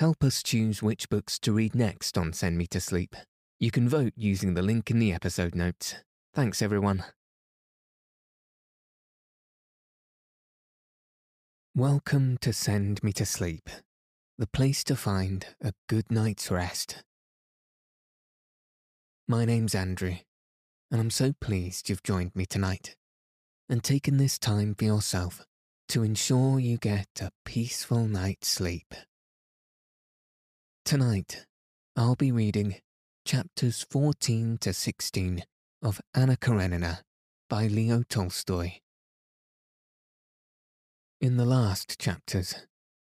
Help us choose which books to read next on Send Me to Sleep. You can vote using the link in the episode notes. Thanks, everyone. Welcome to Send Me to Sleep, the place to find a good night's rest. My name's Andrew, and I'm so pleased you've joined me tonight and taken this time for yourself to ensure you get a peaceful night's sleep. Tonight, I'll be reading chapters 14 to 16 of Anna Karenina by Leo Tolstoy. In the last chapters,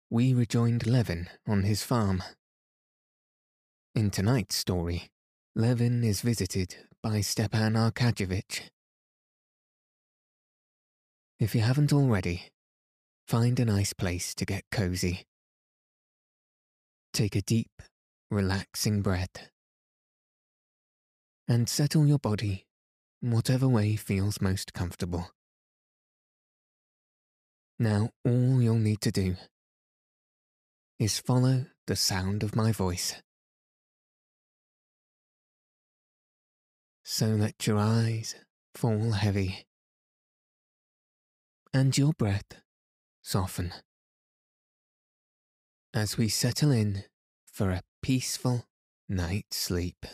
we rejoined Levin on his farm. In tonight's story, Levin is visited by Stepan Arkadyevitch. If you haven't already, find a nice place to get cozy. Take a deep, relaxing breath. And settle your body whatever way feels most comfortable. Now, all you'll need to do is follow the sound of my voice. So let your eyes fall heavy and your breath soften as we settle in for a peaceful night's sleep.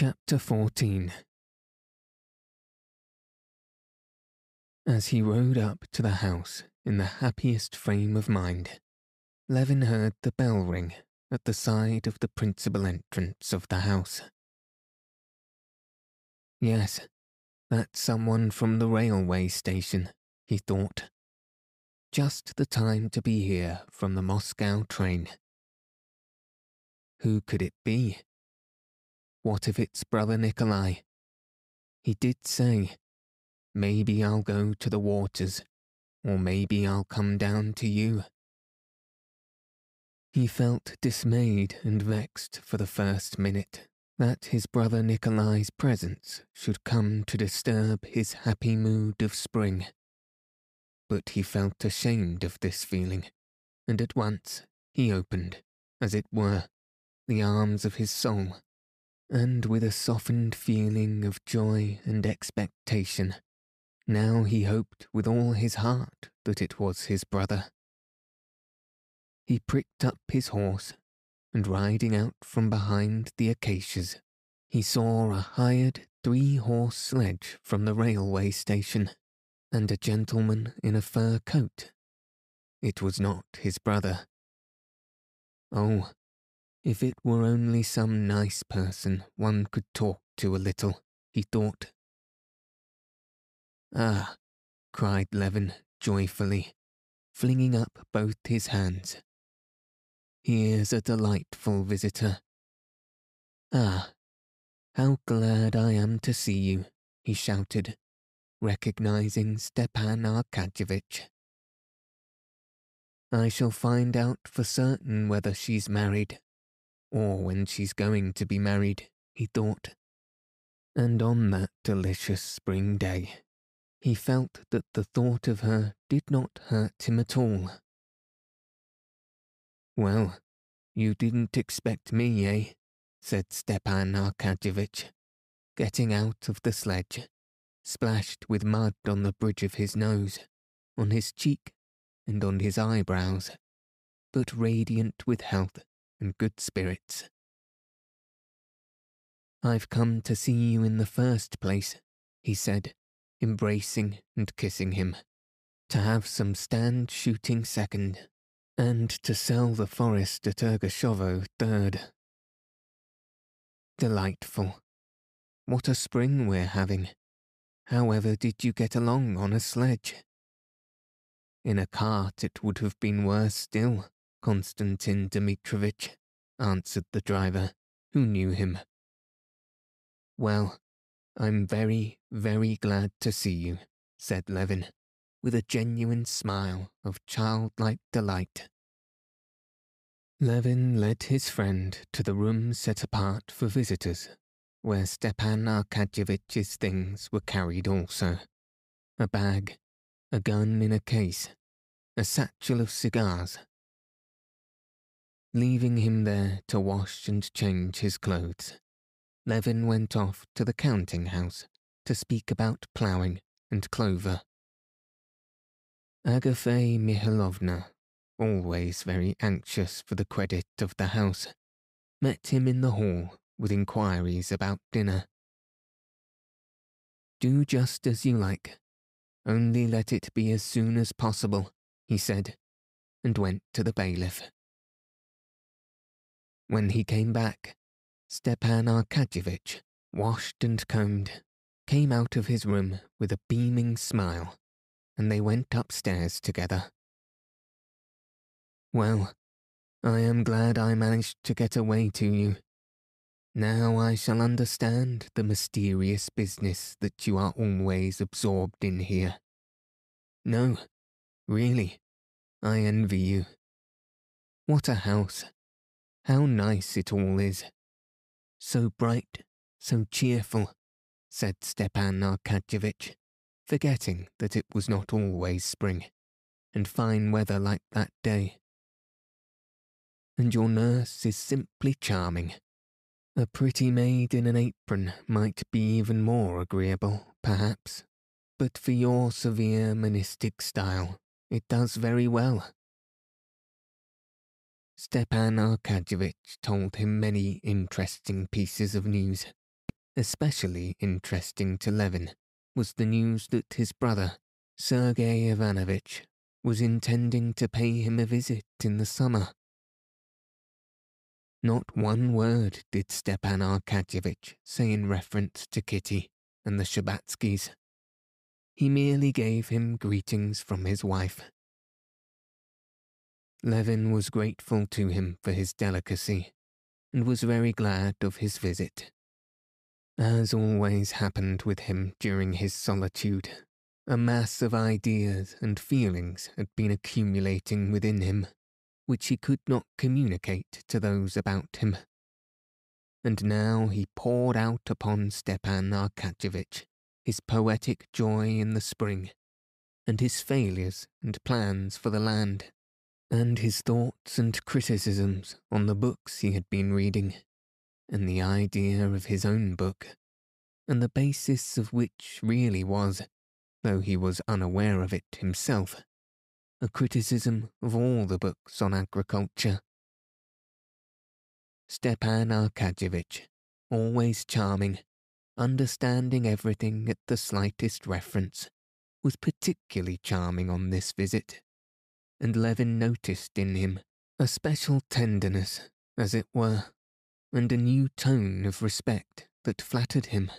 Chapter 14 As he rode up to the house in the happiest frame of mind, Levin heard the bell ring at the side of the principal entrance of the house. Yes, that's someone from the railway station, he thought. Just the time to be here from the Moscow train. Who could it be? What if it's brother Nikolai? He did say, maybe I'll go to the waters, or maybe I'll come down to you. He felt dismayed and vexed for the first minute that his brother Nikolai's presence should come to disturb his happy mood of spring. But he felt ashamed of this feeling, and at once he opened, as it were, the arms of his soul and with a softened feeling of joy and expectation. Now he hoped with all his heart that it was his brother. He pricked up his horse, and riding out from behind the acacias, he saw a hired three horse sledge from the railway station, and a gentleman in a fur coat. It was not his brother. Oh, if it were only some nice person one could talk to a little, he thought. Ah, cried Levin joyfully, flinging up both his hands. Here's a delightful visitor. Ah, how glad I am to see you, he shouted, recognizing Stepan Arkadyevitch. I shall find out for certain whether she's married or when she's going to be married, he thought. And on that delicious spring day, he felt that the thought of her did not hurt him at all. Well, you didn't expect me, eh? said Stepan Arkadyevitch, getting out of the sledge, splashed with mud on the bridge of his nose, on his cheek, and on his eyebrows, but radiant with health and good spirits. I've come to see you in the first place, he said, embracing and kissing him, to have some stand shooting second, and to sell the forest at Ergushovo third. Delightful. What a spring we're having. However did you get along on a sledge? In a cart it would have been worse still, Konstantin Dmitrovitch, answered the driver, who knew him. Well, I'm very, very glad to see you, said Levin, with a genuine smile of childlike delight. Levin led his friend to the room set apart for visitors, where Stepan Arkadyevitch's things were carried also. A bag, a gun in a case, a satchel of cigars. Leaving him there to wash and change his clothes, Levin went off to the counting house to speak about ploughing and clover. Agafea Mihalovna, always very anxious for the credit of the house, met him in the hall with inquiries about dinner. Do just as you like. Only let it be as soon as possible, he said, and went to the bailiff. When he came back, Stepan Arkadyevitch, washed and combed, came out of his room with a beaming smile, and they went upstairs together. Well, I am glad I managed to get away to you. Now I shall understand the mysterious business that you are always absorbed in here. No, really, I envy you. What a house! How nice it all is! So bright, so cheerful, said Stepan Arkadyevitch, forgetting that it was not always spring, and fine weather like that day. And your nurse is simply charming. A pretty maid in an apron might be even more agreeable, perhaps, but for your severe monastic style, it does very well. Stepan Arkadyevitch told him many interesting pieces of news. Especially interesting to Levin was the news that his brother, Sergei Ivanovitch, was intending to pay him a visit in the summer. Not one word did Stepan Arkadyevitch say in reference to Kitty and the Shtcherbatskys. He merely gave him greetings from his wife Levin was grateful to him for his delicacy, and was very glad of his visit. As always happened with him during his solitude, a mass of ideas and feelings had been accumulating within him, which he could not communicate to those about him. And now he poured out upon Stepan Arkadyevitch his poetic joy in the spring, and his failures and plans for the land and his thoughts and criticisms on the books he had been reading, and the idea of his own book, and the basis of which really was, though he was unaware of it himself, a criticism of all the books on agriculture. Stepan Arkadyevitch, always charming, understanding everything at the slightest reference, was particularly charming on this visit and Levin noticed in him a special tenderness, as it were, and a new tone of respect that flattered him.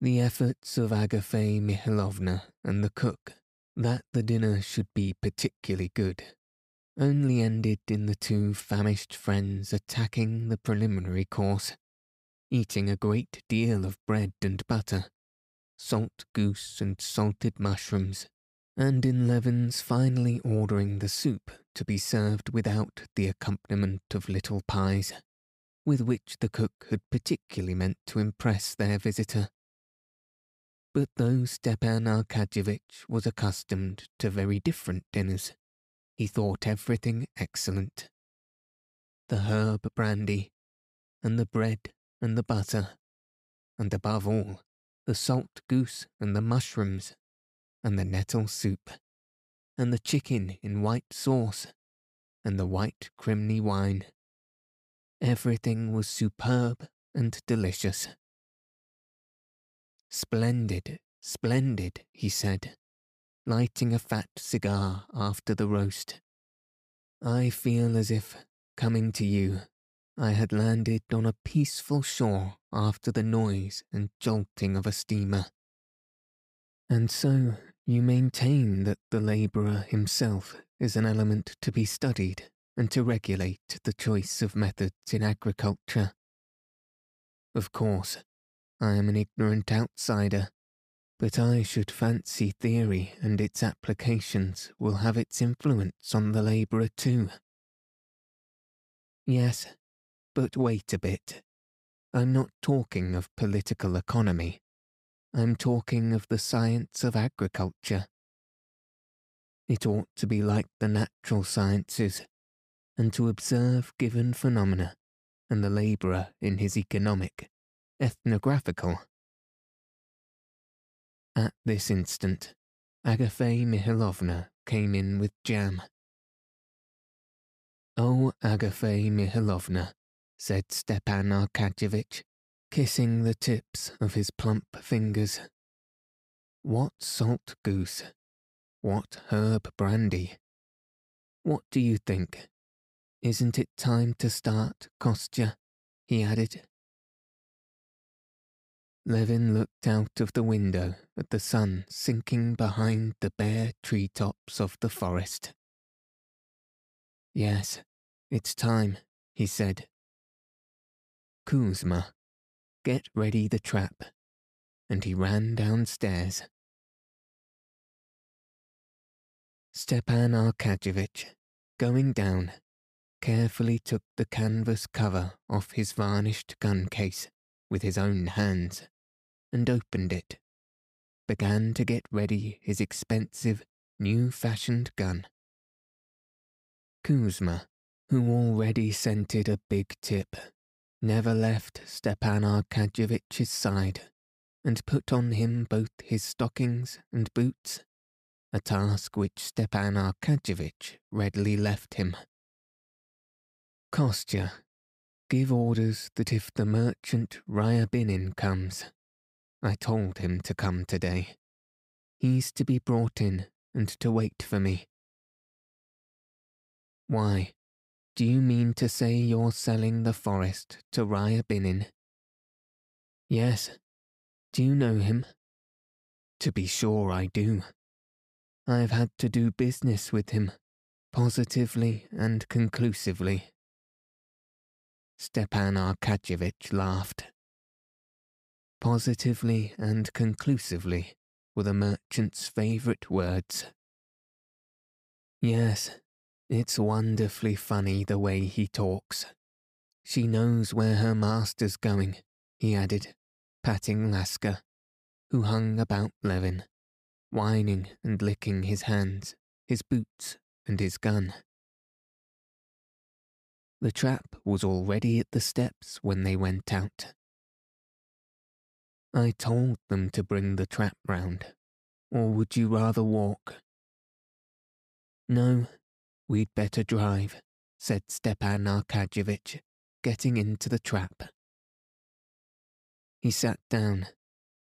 The efforts of Agafea Mihalovna and the cook that the dinner should be particularly good only ended in the two famished friends attacking the preliminary course, eating a great deal of bread and butter, salt goose and salted mushrooms, and in Levin's finally ordering the soup to be served without the accompaniment of little pies, with which the cook had particularly meant to impress their visitor. But though Stepan Arkadyevitch was accustomed to very different dinners, he thought everything excellent. The herb brandy, and the bread and the butter, and above all, the salt goose and the mushrooms and the nettle soup, and the chicken in white sauce, and the white Crimean wine. Everything was superb and delicious. Splendid, splendid, he said, lighting a fat cigar after the roast. I feel as if, coming to you, I had landed on a peaceful shore after the noise and jolting of a steamer. And so you maintain that the labourer himself is an element to be studied and to regulate the choice of methods in agriculture. Of course, I am an ignorant outsider, but I should fancy theory and its applications will have its influence on the labourer too. Yes, but wait a bit. I'm not talking of political economy. I'm talking of the science of agriculture. It ought to be like the natural sciences, and to observe given phenomena, and the labourer in his economic, ethnographical. At this instant, Agafea Mihalovna came in with jam. Oh, Agafea Mihalovna, said Stepan Arkadyevitch, kissing the tips of his plump fingers. What salt goose! What herb brandy! What do you think? Isn't it time to start, Kostya? he added. Levin looked out of the window at the sun sinking behind the bare tree tops of the forest. Yes, it's time, he said. Kuzma, Get ready the trap. And he ran downstairs. Stepan Arkadyevitch, going down, carefully took the canvas cover off his varnished gun case with his own hands and opened it, began to get ready his expensive, new fashioned gun. Kuzma, who already scented a big tip, never left Stepan Arkadyevitch's side, and put on him both his stockings and boots, a task which Stepan Arkadyevitch readily left him. Kostya, give orders that if the merchant Ryabinin comes, I told him to come today. He's to be brought in and to wait for me. Why, do you mean to say you're selling the forest to Ryabinin? Yes. Do you know him? To be sure I do. I've had to do business with him, positively and conclusively. Stepan Arkadyevitch laughed. Positively and conclusively were the merchant's favourite words. Yes, it's wonderfully funny the way he talks. She knows where her master's going, he added, patting Laska, who hung about Levin, whining and licking his hands, his boots, and his gun. The trap was already at the steps when they went out. I told them to bring the trap round, or would you rather walk? No, We'd better drive, said Stepan Arkadyevitch, getting into the trap. He sat down,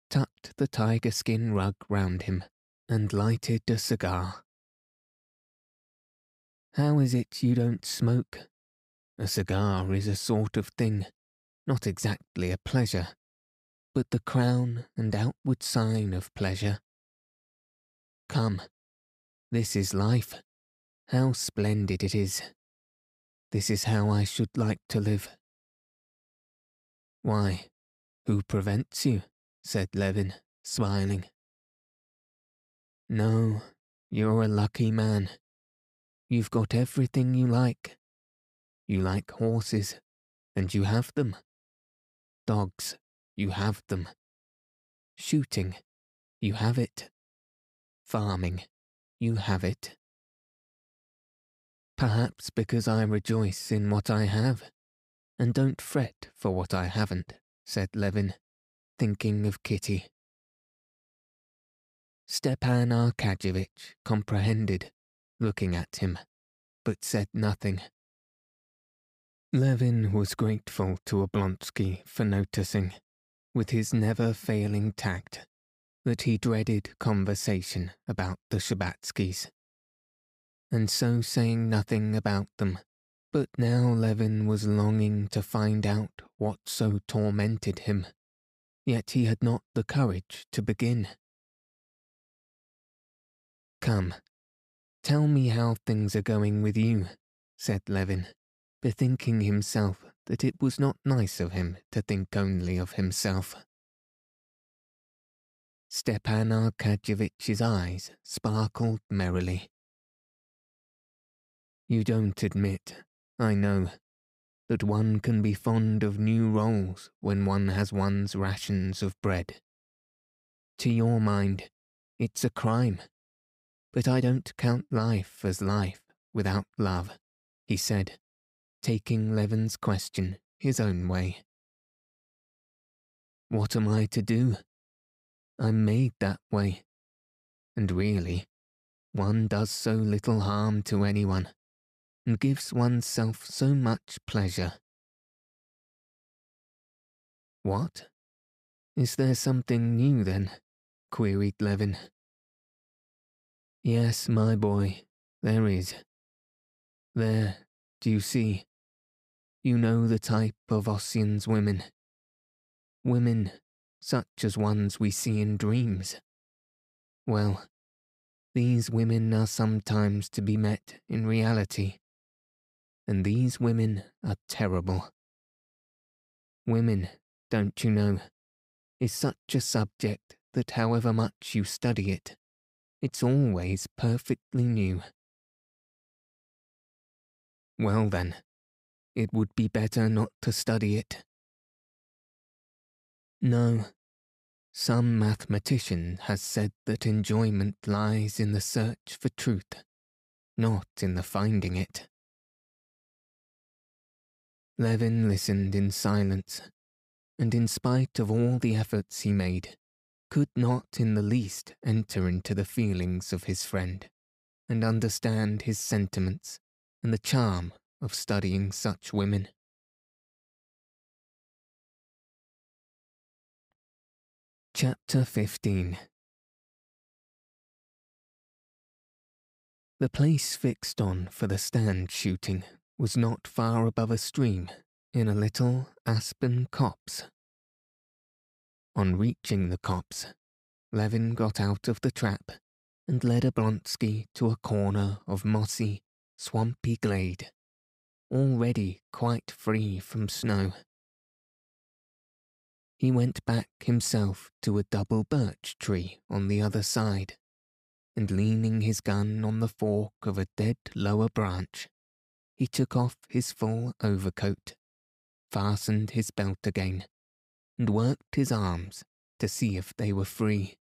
tucked the tiger skin rug round him, and lighted a cigar. How is it you don't smoke? A cigar is a sort of thing, not exactly a pleasure, but the crown and outward sign of pleasure. Come, this is life. How splendid it is. This is how I should like to live. Why, who prevents you? said Levin, smiling. No, you're a lucky man. You've got everything you like. You like horses, and you have them. Dogs, you have them. Shooting, you have it. Farming, you have it. Perhaps because I rejoice in what I have, and don't fret for what I haven't, said Levin, thinking of Kitty. Stepan Arkadyevitch comprehended, looking at him, but said nothing. Levin was grateful to Oblonsky for noticing, with his never failing tact, that he dreaded conversation about the Shtcherbatskys and so saying nothing about them. But now Levin was longing to find out what so tormented him, yet he had not the courage to begin. Come, tell me how things are going with you, said Levin, bethinking himself that it was not nice of him to think only of himself. Stepan Arkadyevitch's eyes sparkled merrily. You don't admit, I know, that one can be fond of new rolls when one has one's rations of bread. To your mind, it's a crime. But I don't count life as life without love, he said, taking Levin's question his own way. What am I to do? I'm made that way. And really, one does so little harm to anyone and gives oneself so much pleasure. What? Is there something new then? queried Levin. Yes, my boy, there is. There, do you see? You know the type of Ossian's women. Women such as ones we see in dreams. Well, these women are sometimes to be met in reality and these women are terrible. Women, don't you know, is such a subject that however much you study it, it's always perfectly new. Well then, it would be better not to study it. No, some mathematician has said that enjoyment lies in the search for truth, not in the finding it. Levin listened in silence, and in spite of all the efforts he made, could not in the least enter into the feelings of his friend and understand his sentiments and the charm of studying such women. Chapter 15 The place fixed on for the stand shooting was not far above a stream in a little aspen copse. On reaching the copse, Levin got out of the trap and led Oblonsky to a corner of mossy, swampy glade, already quite free from snow. He went back himself to a double birch tree on the other side, and leaning his gun on the fork of a dead lower branch, he took off his full overcoat, fastened his belt again, and worked his arms to see if they were free.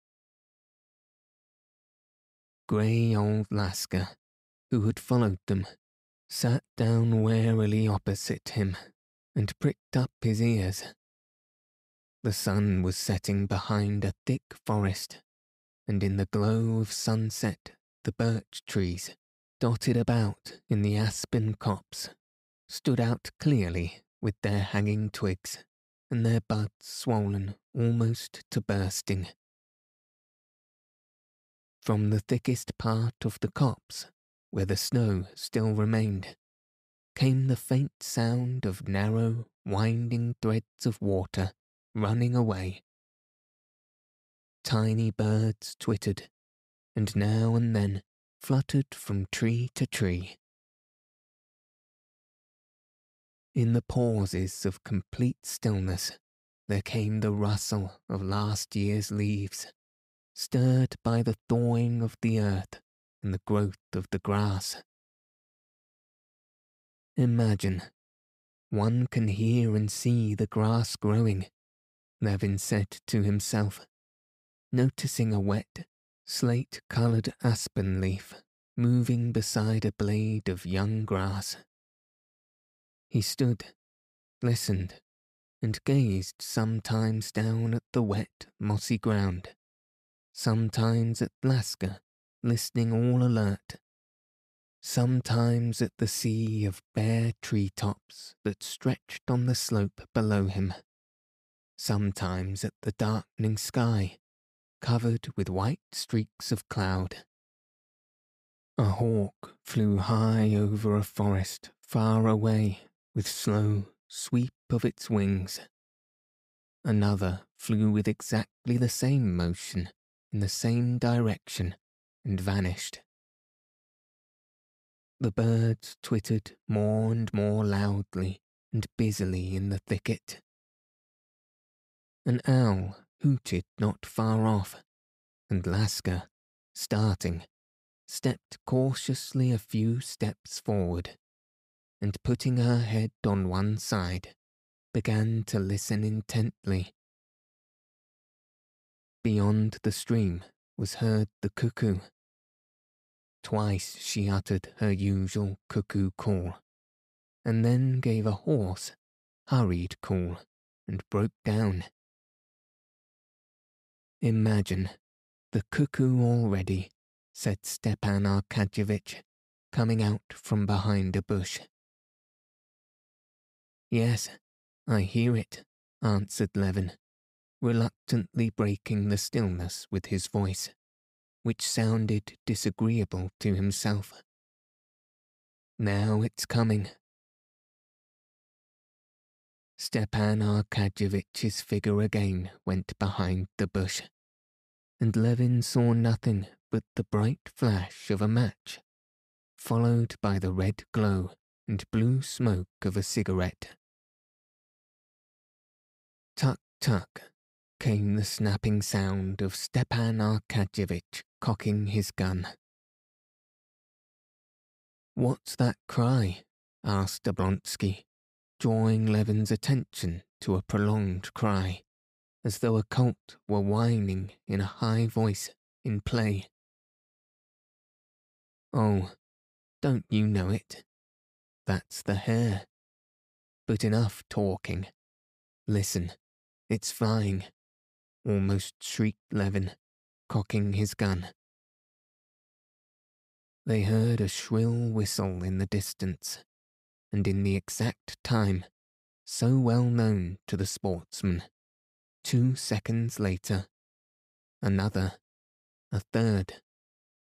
Grey old Laska, who had followed them, sat down warily opposite him and pricked up his ears. The sun was setting behind a thick forest, and in the glow of sunset the birch trees dotted about in the aspen copse, stood out clearly with their hanging twigs and their buds swollen almost to bursting. From the thickest part of the copse, where the snow still remained, came the faint sound of narrow, winding threads of water running away. Tiny birds twittered, and now and then fluttered from tree to tree. In the pauses of complete stillness, there came the rustle of last year's leaves, stirred by the thawing of the earth and the growth of the grass. Imagine, one can hear and see the grass growing, Levin said to himself, noticing a wet, slate coloured aspen leaf moving beside a blade of young grass. He stood, listened, and gazed sometimes down at the wet, mossy ground, sometimes at Laska, listening all alert, sometimes at the sea of bare tree tops that stretched on the slope below him, sometimes at the darkening sky covered with white streaks of cloud. A hawk flew high over a forest far away with slow sweep of its wings. Another flew with exactly the same motion in the same direction and vanished. The birds twittered more and more loudly and busily in the thicket. An owl hooted not far off, and Laska, starting, stepped cautiously a few steps forward, and putting her head on one side, began to listen intently. Beyond the stream was heard the cuckoo. Twice she uttered her usual cuckoo call, and then gave a hoarse, hurried call and broke down. Imagine, the cuckoo already, said Stepan Arkadyevitch, coming out from behind a bush. Yes, I hear it, answered Levin, reluctantly breaking the stillness with his voice, which sounded disagreeable to himself. Now it's coming. Stepan Arkadyevitch's figure again went behind the bush, and Levin saw nothing but the bright flash of a match, followed by the red glow and blue smoke of a cigarette. Tuck, tuck, came the snapping sound of Stepan Arkadyevitch cocking his gun. What's that cry? asked Oblonsky, drawing Levin's attention to a prolonged cry, as though a colt were whining in a high voice in play. Oh, don't you know it? That's the hare. But enough talking. Listen, it's flying, almost shrieked Levin, cocking his gun. They heard a shrill whistle in the distance, and in the exact time, so well known to the sportsman, two seconds later, another, a third,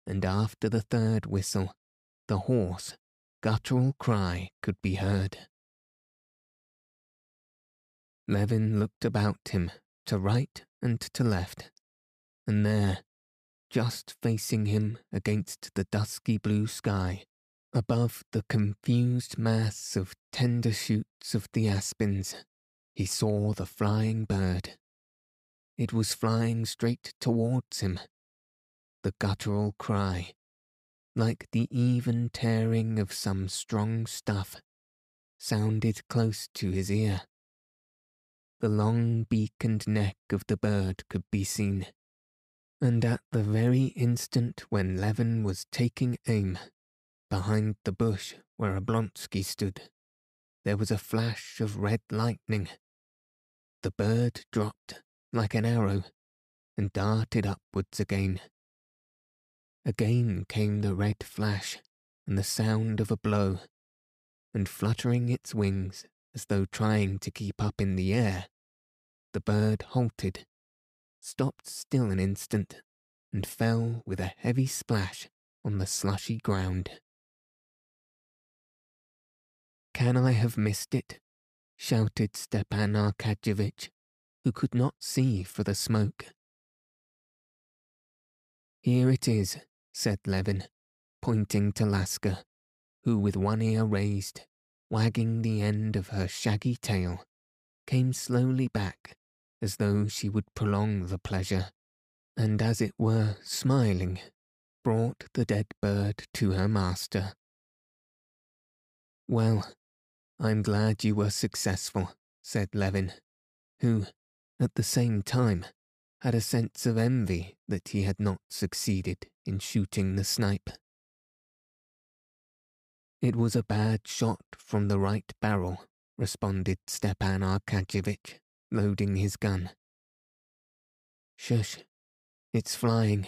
and after the third whistle, the hoarse, guttural cry could be heard. Levin looked about him to right and to left, and there, just facing him against the dusky blue sky, Above the confused mass of tender shoots of the aspens, he saw the flying bird. It was flying straight towards him. The guttural cry, like the even tearing of some strong stuff, sounded close to his ear. The long beak and neck of the bird could be seen, and at the very instant when Levin was taking aim, Behind the bush where Oblonsky stood, there was a flash of red lightning. The bird dropped like an arrow and darted upwards again. Again came the red flash and the sound of a blow, and fluttering its wings as though trying to keep up in the air, the bird halted, stopped still an instant, and fell with a heavy splash on the slushy ground. Can I have missed it? Shouted Stepan Arkadyevitch, who could not see for the smoke. Here it is, said Levin, pointing to Laska, who with one ear raised, wagging the end of her shaggy tail, came slowly back as though she would prolong the pleasure, and as it were smiling, brought the dead bird to her master. Well, I'm glad you were successful, said Levin, who, at the same time, had a sense of envy that he had not succeeded in shooting the snipe. It was a bad shot from the right barrel, responded Stepan Arkadyevitch, loading his gun. Shush, it's flying.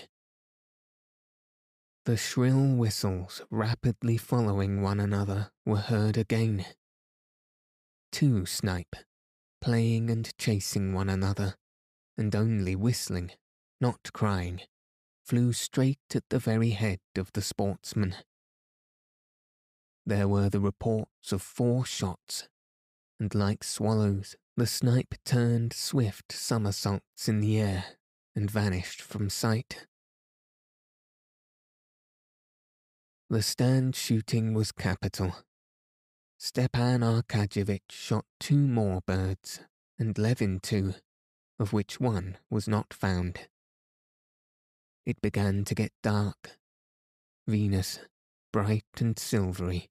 The shrill whistles rapidly following one another were heard again two snipe, playing and chasing one another, and only whistling, not crying, flew straight at the very head of the sportsman. There were the reports of four shots, and like swallows, the snipe turned swift somersaults in the air and vanished from sight. The stand shooting was capital Stepan Arkadyevitch shot two more birds, and Levin two, of which one was not found. it began to get dark. Venus, bright and silvery,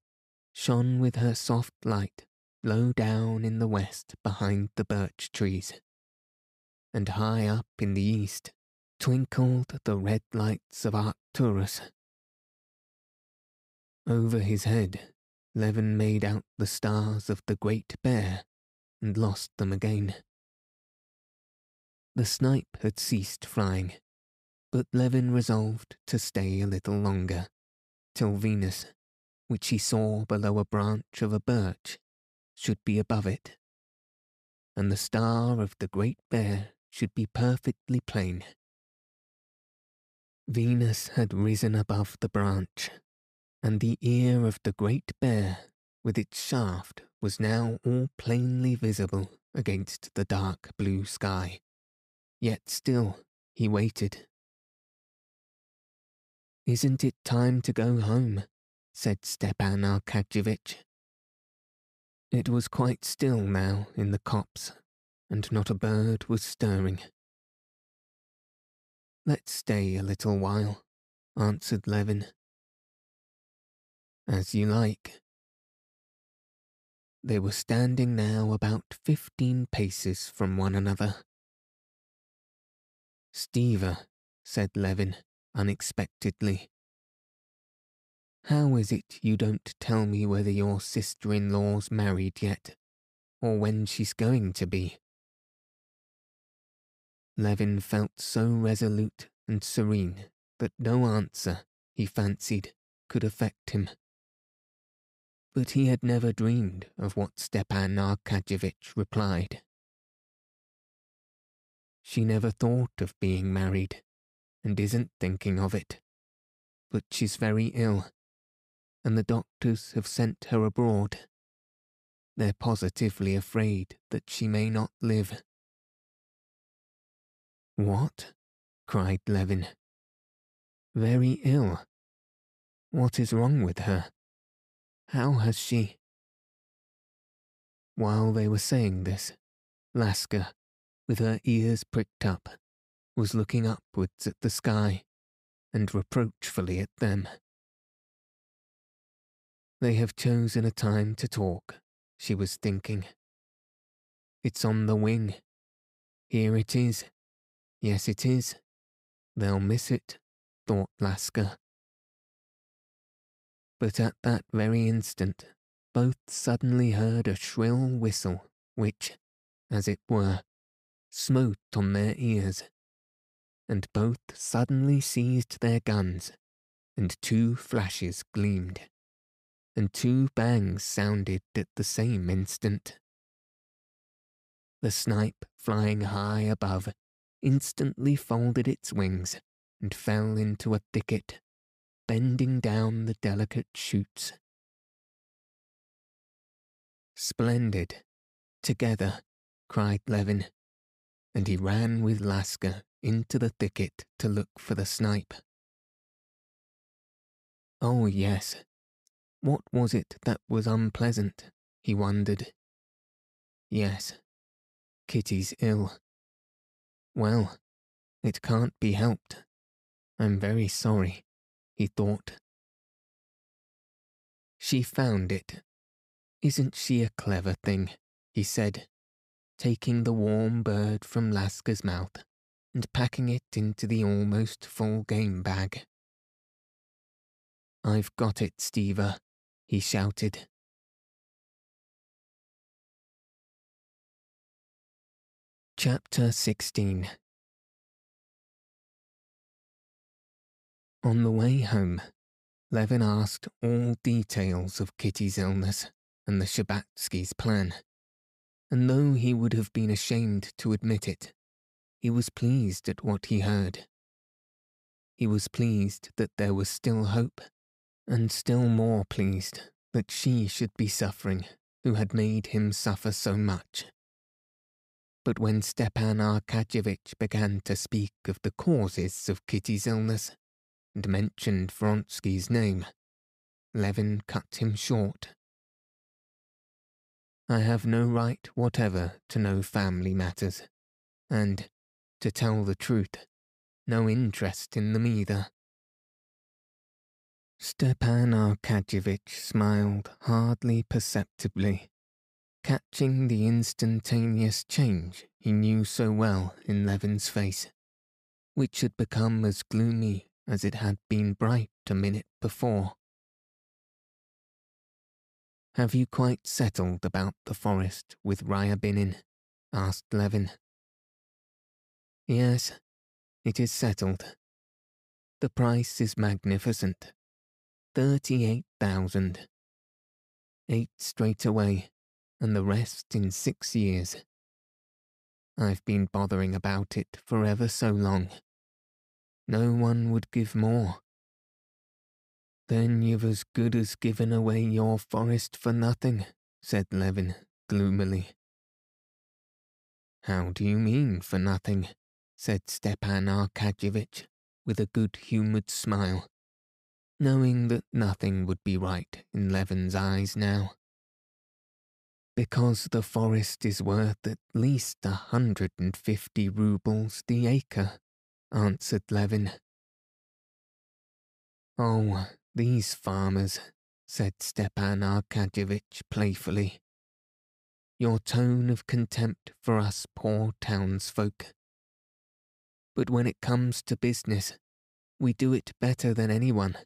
shone with her soft light low down in the west behind the birch trees. And high up in the east twinkled the red lights of Arcturus. Over his head, Levin made out the stars of the Great Bear and lost them again. The snipe had ceased flying, but Levin resolved to stay a little longer, till Venus, which he saw below a branch of a birch, should be above it, and the star of the Great Bear should be perfectly plain. Venus had risen above the branch, and the ear of the Great Bear, with its shaft, was now all plainly visible against the dark blue sky. Yet still he waited. Isn't it time to go home? said Stepan Arkadyevitch. It was quite still now in the copse, and not a bird was stirring. Let's stay a little while, answered Levin. As you like. They were standing now about fifteen paces from one another. Stiva, said Levin unexpectedly. How is it you don't tell me whether your sister in law's married yet, or when she's going to be? Levin felt so resolute and serene that no answer, he fancied, could affect him. But he had never dreamed of what Stepan Arkadyevitch replied. She never thought of being married, and isn't thinking of it. But she's very ill, and the doctors have sent her abroad. They're positively afraid that she may not live. What? cried Levin. Very ill. What is wrong with her? How has she? While they were saying this, Laska, with her ears pricked up, was looking upwards at the sky and reproachfully at them. They have chosen a time to talk, she was thinking. It's on the wing. Here it is. Yes, it is. They'll miss it, thought Laska. But at that very instant, both suddenly heard a shrill whistle which, as it were, smote on their ears, and both suddenly seized their guns, and two flashes gleamed and two bangs sounded at the same instant. The snipe, flying high above, instantly folded its wings and fell into a thicket, bending down the delicate shoots. Splendid! Together, cried Levin, and he ran with Laska into the thicket to look for the snipe. Oh, yes, what was it that was unpleasant? He wondered. Yes, Kitty's ill. Well, it can't be helped. I'm very sorry, he thought. She found it. Isn't she a clever thing? he said, taking the warm bird from Laska's mouth and packing it into the almost full game bag. I've got it, Stiva, he shouted. Chapter 16 On the way home, Levin asked all details of Kitty's illness and the Shtcherbatskys' plan, and though he would have been ashamed to admit it, he was pleased at what he heard. He was pleased that there was still hope and still more pleased that she should be suffering who had made him suffer so much. But when Stepan Arkadyevitch began to speak of the causes of Kitty's illness and mentioned Vronsky's name, Levin cut him short. I have no right whatever to know family matters, and, to tell the truth, no interest in them either. Stepan Arkadyevitch smiled hardly perceptibly, catching the instantaneous change he knew so well in Levin's face, which had become as gloomy as it had been bright a minute before. Have you quite settled about the forest with Ryabinin? asked Levin. Yes, it is settled. The price is magnificent. Thirty-eight thousand. Eight straight away, and the rest in six years. I've been bothering about it for ever so long. No one would give more. Then you've as good as given away your forest for nothing, said Levin gloomily. How do you mean for nothing? said Stepan Arkadyevitch with a good-humoured smile, knowing that nothing would be right in Levin's eyes now. Because the forest is worth at least a hundred and fifty roubles the acre, answered Levin. Oh, these farmers, said Stepan Arkadyevitch playfully. Your tone of contempt for us poor townsfolk. But when it comes to business, we do it better than anyone.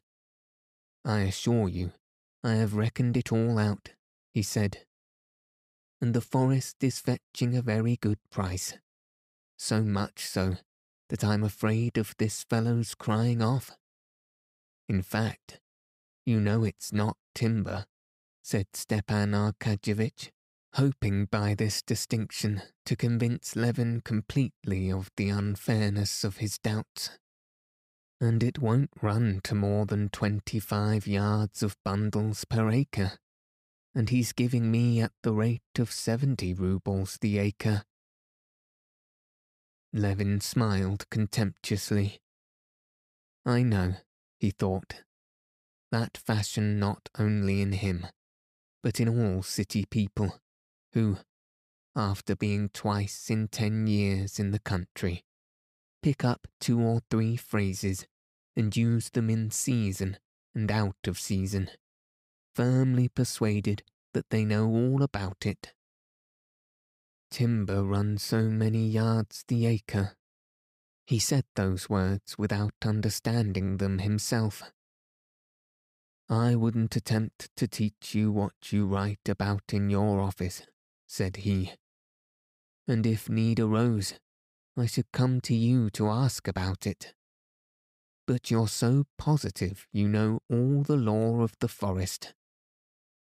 I assure you, I have reckoned it all out, he said. And the forest is fetching a very good price. So much so that I'm afraid of this fellow's crying off. In fact, you know it's not timber, said Stepan Arkadyevitch, hoping by this distinction to convince Levin completely of the unfairness of his doubts. And it won't run to more than twenty-five yards of bundles per acre, and he's giving me at the rate of seventy roubles the acre. Levin smiled contemptuously. I know, he thought, that fashion not only in him, but in all city people, who, after being twice in ten years in the country, pick up two or three phrases and use them in season and out of season, firmly persuaded that they know all about it. Timber runs so many yards the acre. He said those words without understanding them himself. I wouldn't attempt to teach you what you write about in your office, said he. And if need arose, I should come to you to ask about it. But you're so positive you know all the law of the forest.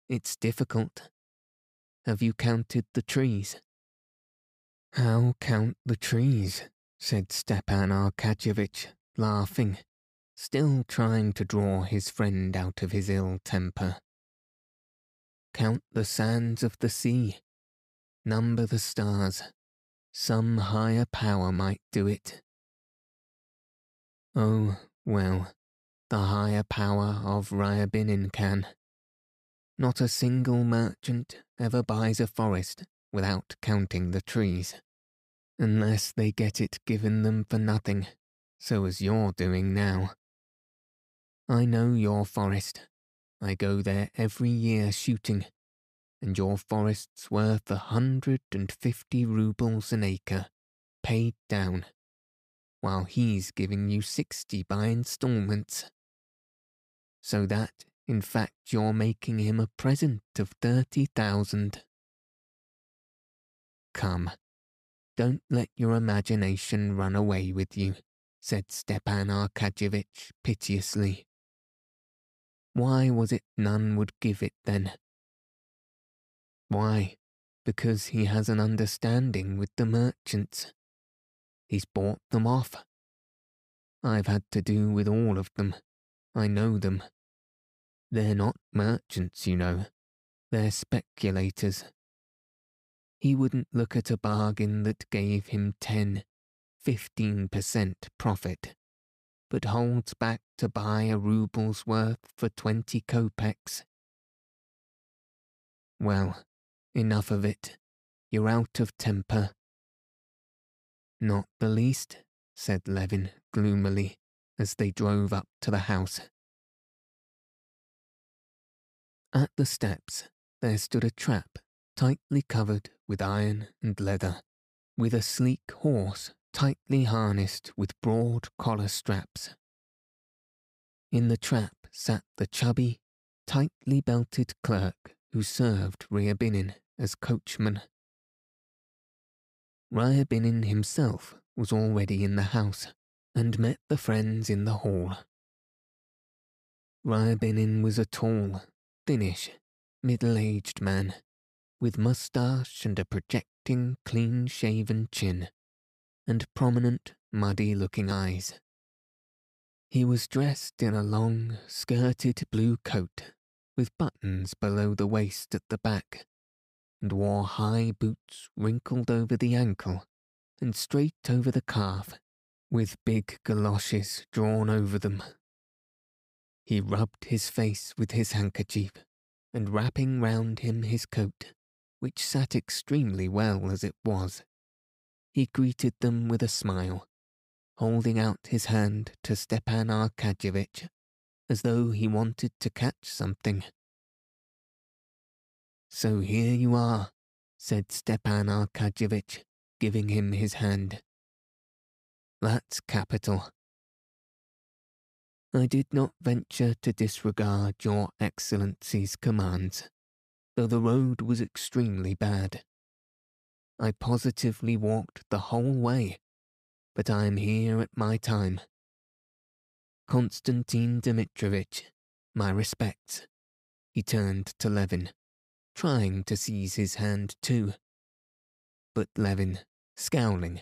It's difficult. Have you counted the trees? How count the trees? said Stepan Arkadyevitch, laughing still trying to draw his friend out of his ill temper. Count the sands of the sea, number the stars. Some higher power might do it. Oh, well, the higher power of Ryabinin can. Not a single merchant ever buys a forest without counting the trees, unless they get it given them for nothing, so as you're doing now. I know your forest. I go there every year shooting, and your forest's worth a hundred and fifty roubles an acre, paid down, while he's giving you sixty by instalments. So that, in fact, you're making him a present of thirty thousand. Come, don't let your imagination run away with you, said Stepan Arkadyevitch piteously. Why was it none would give it then? Why? Because he has an understanding with the merchants. He's bought them off. I've had to do with all of them. I know them. They're not merchants, you know. They're speculators. He wouldn't look at a bargain that gave him ten, fifteen percent profit but holds back to buy a rouble's worth for twenty kopecks. Well, enough of it. You're out of temper. Not the least, said Levin gloomily as they drove up to the house. At the steps, there stood a trap tightly covered with iron and leather, with a sleek horse tightly harnessed with broad collar straps. In the trap sat the chubby, tightly belted clerk who served Ryabinin as coachman. Ryabinin himself was already in the house and met the friends in the hall. Ryabinin was a tall, thinnish, middle-aged man, with moustache and a projecting, clean-shaven chin, and prominent, muddy-looking eyes. He was dressed in a long, skirted blue coat, with buttons below the waist at the back, and wore high boots wrinkled over the ankle and straight over the calf, with big galoshes drawn over them. He rubbed his face with his handkerchief, and wrapping round him his coat, which sat extremely well as it was, he greeted them with a smile, holding out his hand to Stepan Arkadyevitch, as though he wanted to catch something. So here you are, said Stepan Arkadyevitch, giving him his hand. That's capital. I did not venture to disregard your Excellency's commands, though the road was extremely bad. I positively walked the whole way, but I am here at my time. Konstantin Dmitrovitch, my respects. He turned to Levin, trying to seize his hand too. But Levin, scowling,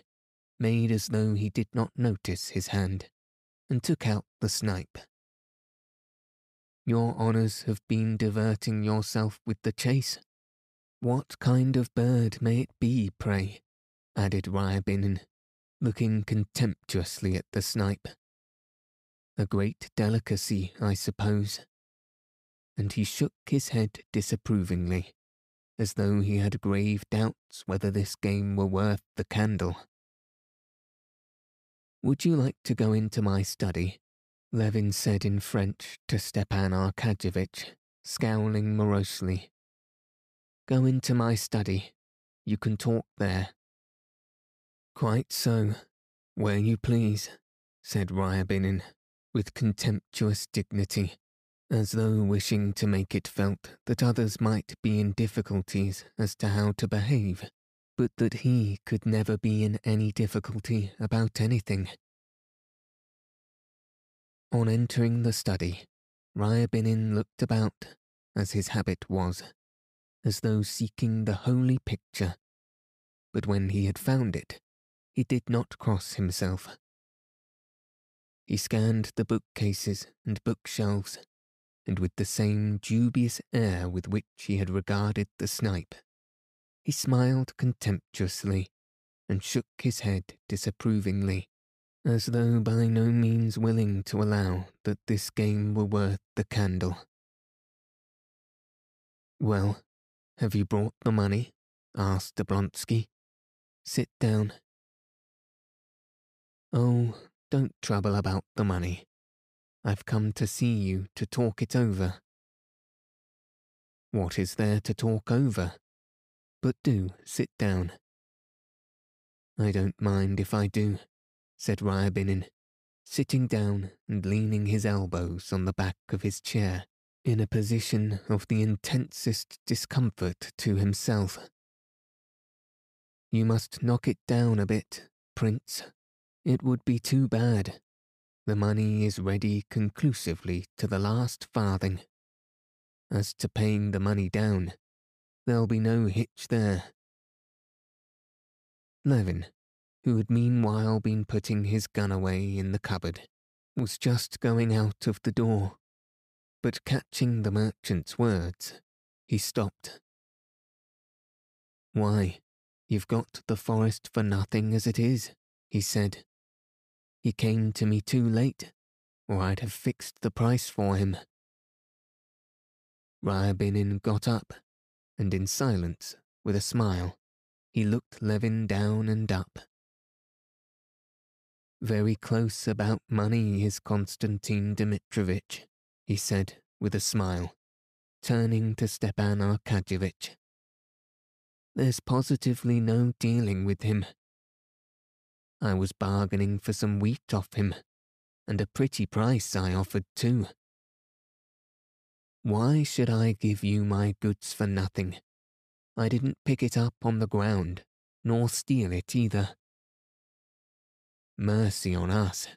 made as though he did not notice his hand, and took out the snipe. Your honours have been diverting yourself with the chase. What kind of bird may it be, pray? added Ryabinin, looking contemptuously at the snipe. A great delicacy, I suppose. And he shook his head disapprovingly as though he had grave doubts whether this game were worth the candle. Would you like to go into my study? Levin said in French to Stepan Arkadyevitch, scowling morosely. Go into my study. You can talk there. Quite so, where you please, said Ryabinin, with contemptuous dignity as though wishing to make it felt that others might be in difficulties as to how to behave, but that he could never be in any difficulty about anything. On entering the study, Ryabinin looked about, as his habit was, as though seeking the holy picture, but when he had found it, he did not cross himself. He scanned the bookcases and bookshelves and with the same dubious air with which he had regarded the snipe. He smiled contemptuously and shook his head disapprovingly, as though by no means willing to allow that this game were worth the candle. Well, have you brought the money? asked Oblonsky. Sit down. Oh, don't trouble about the money. I've come to see you to talk it over. What is there to talk over? But do sit down. I don't mind if I do, said Ryabinin, sitting down and leaning his elbows on the back of his chair in a position of the intensest discomfort to himself. You must knock it down a bit, Prince. It would be too bad the money is ready conclusively to the last farthing. As to paying the money down, there'll be no hitch there. Levin, who had meanwhile been putting his gun away in the cupboard, was just going out of the door, but catching the merchant's words, he stopped. Why, you've got the forest for nothing as it is, he said. He came to me too late, or I'd have fixed the price for him. Ryabinin got up, and in silence, with a smile, he looked Levin down and up. Very close about money is Konstantin Dmitrovitch, he said with a smile, turning to Stepan Arkadyevitch. There's positively no dealing with him. I was bargaining for some wheat off him, and a pretty price I offered too. Why should I give you my goods for nothing? I didn't pick it up on the ground, nor steal it either. Mercy on us.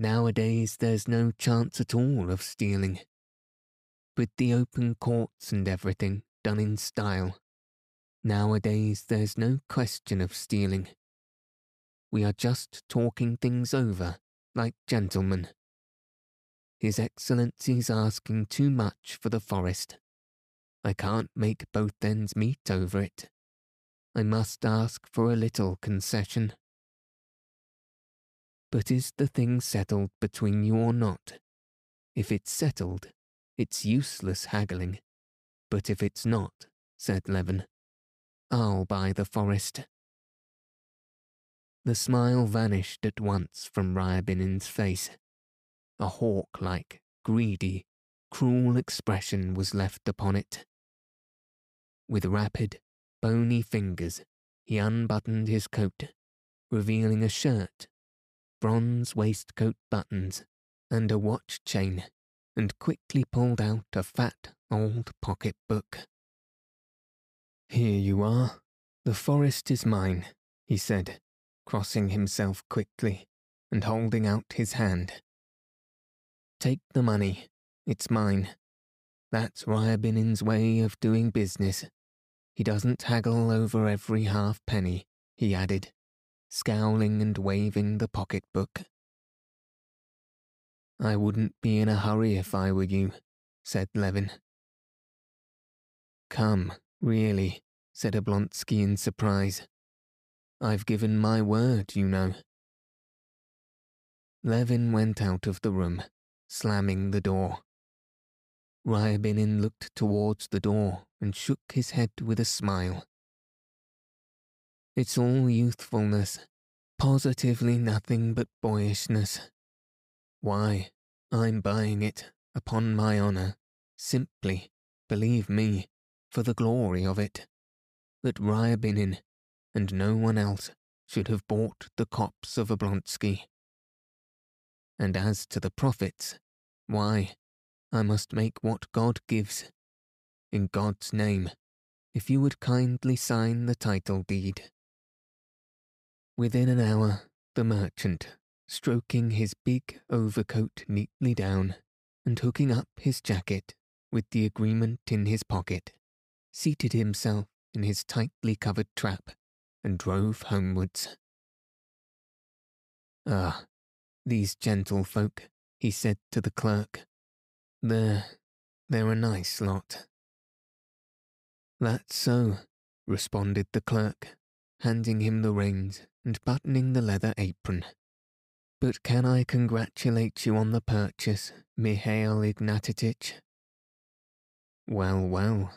Nowadays there's no chance at all of stealing. With the open courts and everything done in style, nowadays there's no question of stealing. We are just talking things over like gentlemen. His Excellency's asking too much for the forest. I can't make both ends meet over it. I must ask for a little concession. But is the thing settled between you or not? If it's settled, it's useless haggling. But if it's not, said Levin, I'll buy the forest. The smile vanished at once from Ryabinin's face. A hawk-like, greedy, cruel expression was left upon it. With rapid, bony fingers, he unbuttoned his coat, revealing a shirt, bronze waistcoat buttons, and a watch chain, and quickly pulled out a fat old pocket book. Here you are. The forest is mine, he said, crossing himself quickly and holding out his hand. Take the money, it's mine. That's Ryabinin's way of doing business. He doesn't haggle over every half penny, he added, scowling and waving the pocketbook. I wouldn't be in a hurry if I were you, said Levin. Come, really, said Oblonsky in surprise. I've given my word, you know. Levin went out of the room, slamming the door. Ryabinin looked towards the door and shook his head with a smile. It's all youthfulness, positively nothing but boyishness. Why, I'm buying it, upon my honour, simply, believe me, for the glory of it, that Ryabinin and no one else should have bought the copse of Oblonsky. And as to the profits, why, I must make what God gives. In God's name, if you would kindly sign the title deed. Within an hour, the merchant, stroking his big overcoat neatly down and hooking up his jacket with the agreement in his pocket, seated himself in his tightly covered trap and drove homewards. Ah, these gentlefolk, he said to the clerk. They're, they're a nice lot. That's so, responded the clerk, handing him the reins and buttoning the leather apron. But can I congratulate you on the purchase, Mihail Ignatitich? Well, well,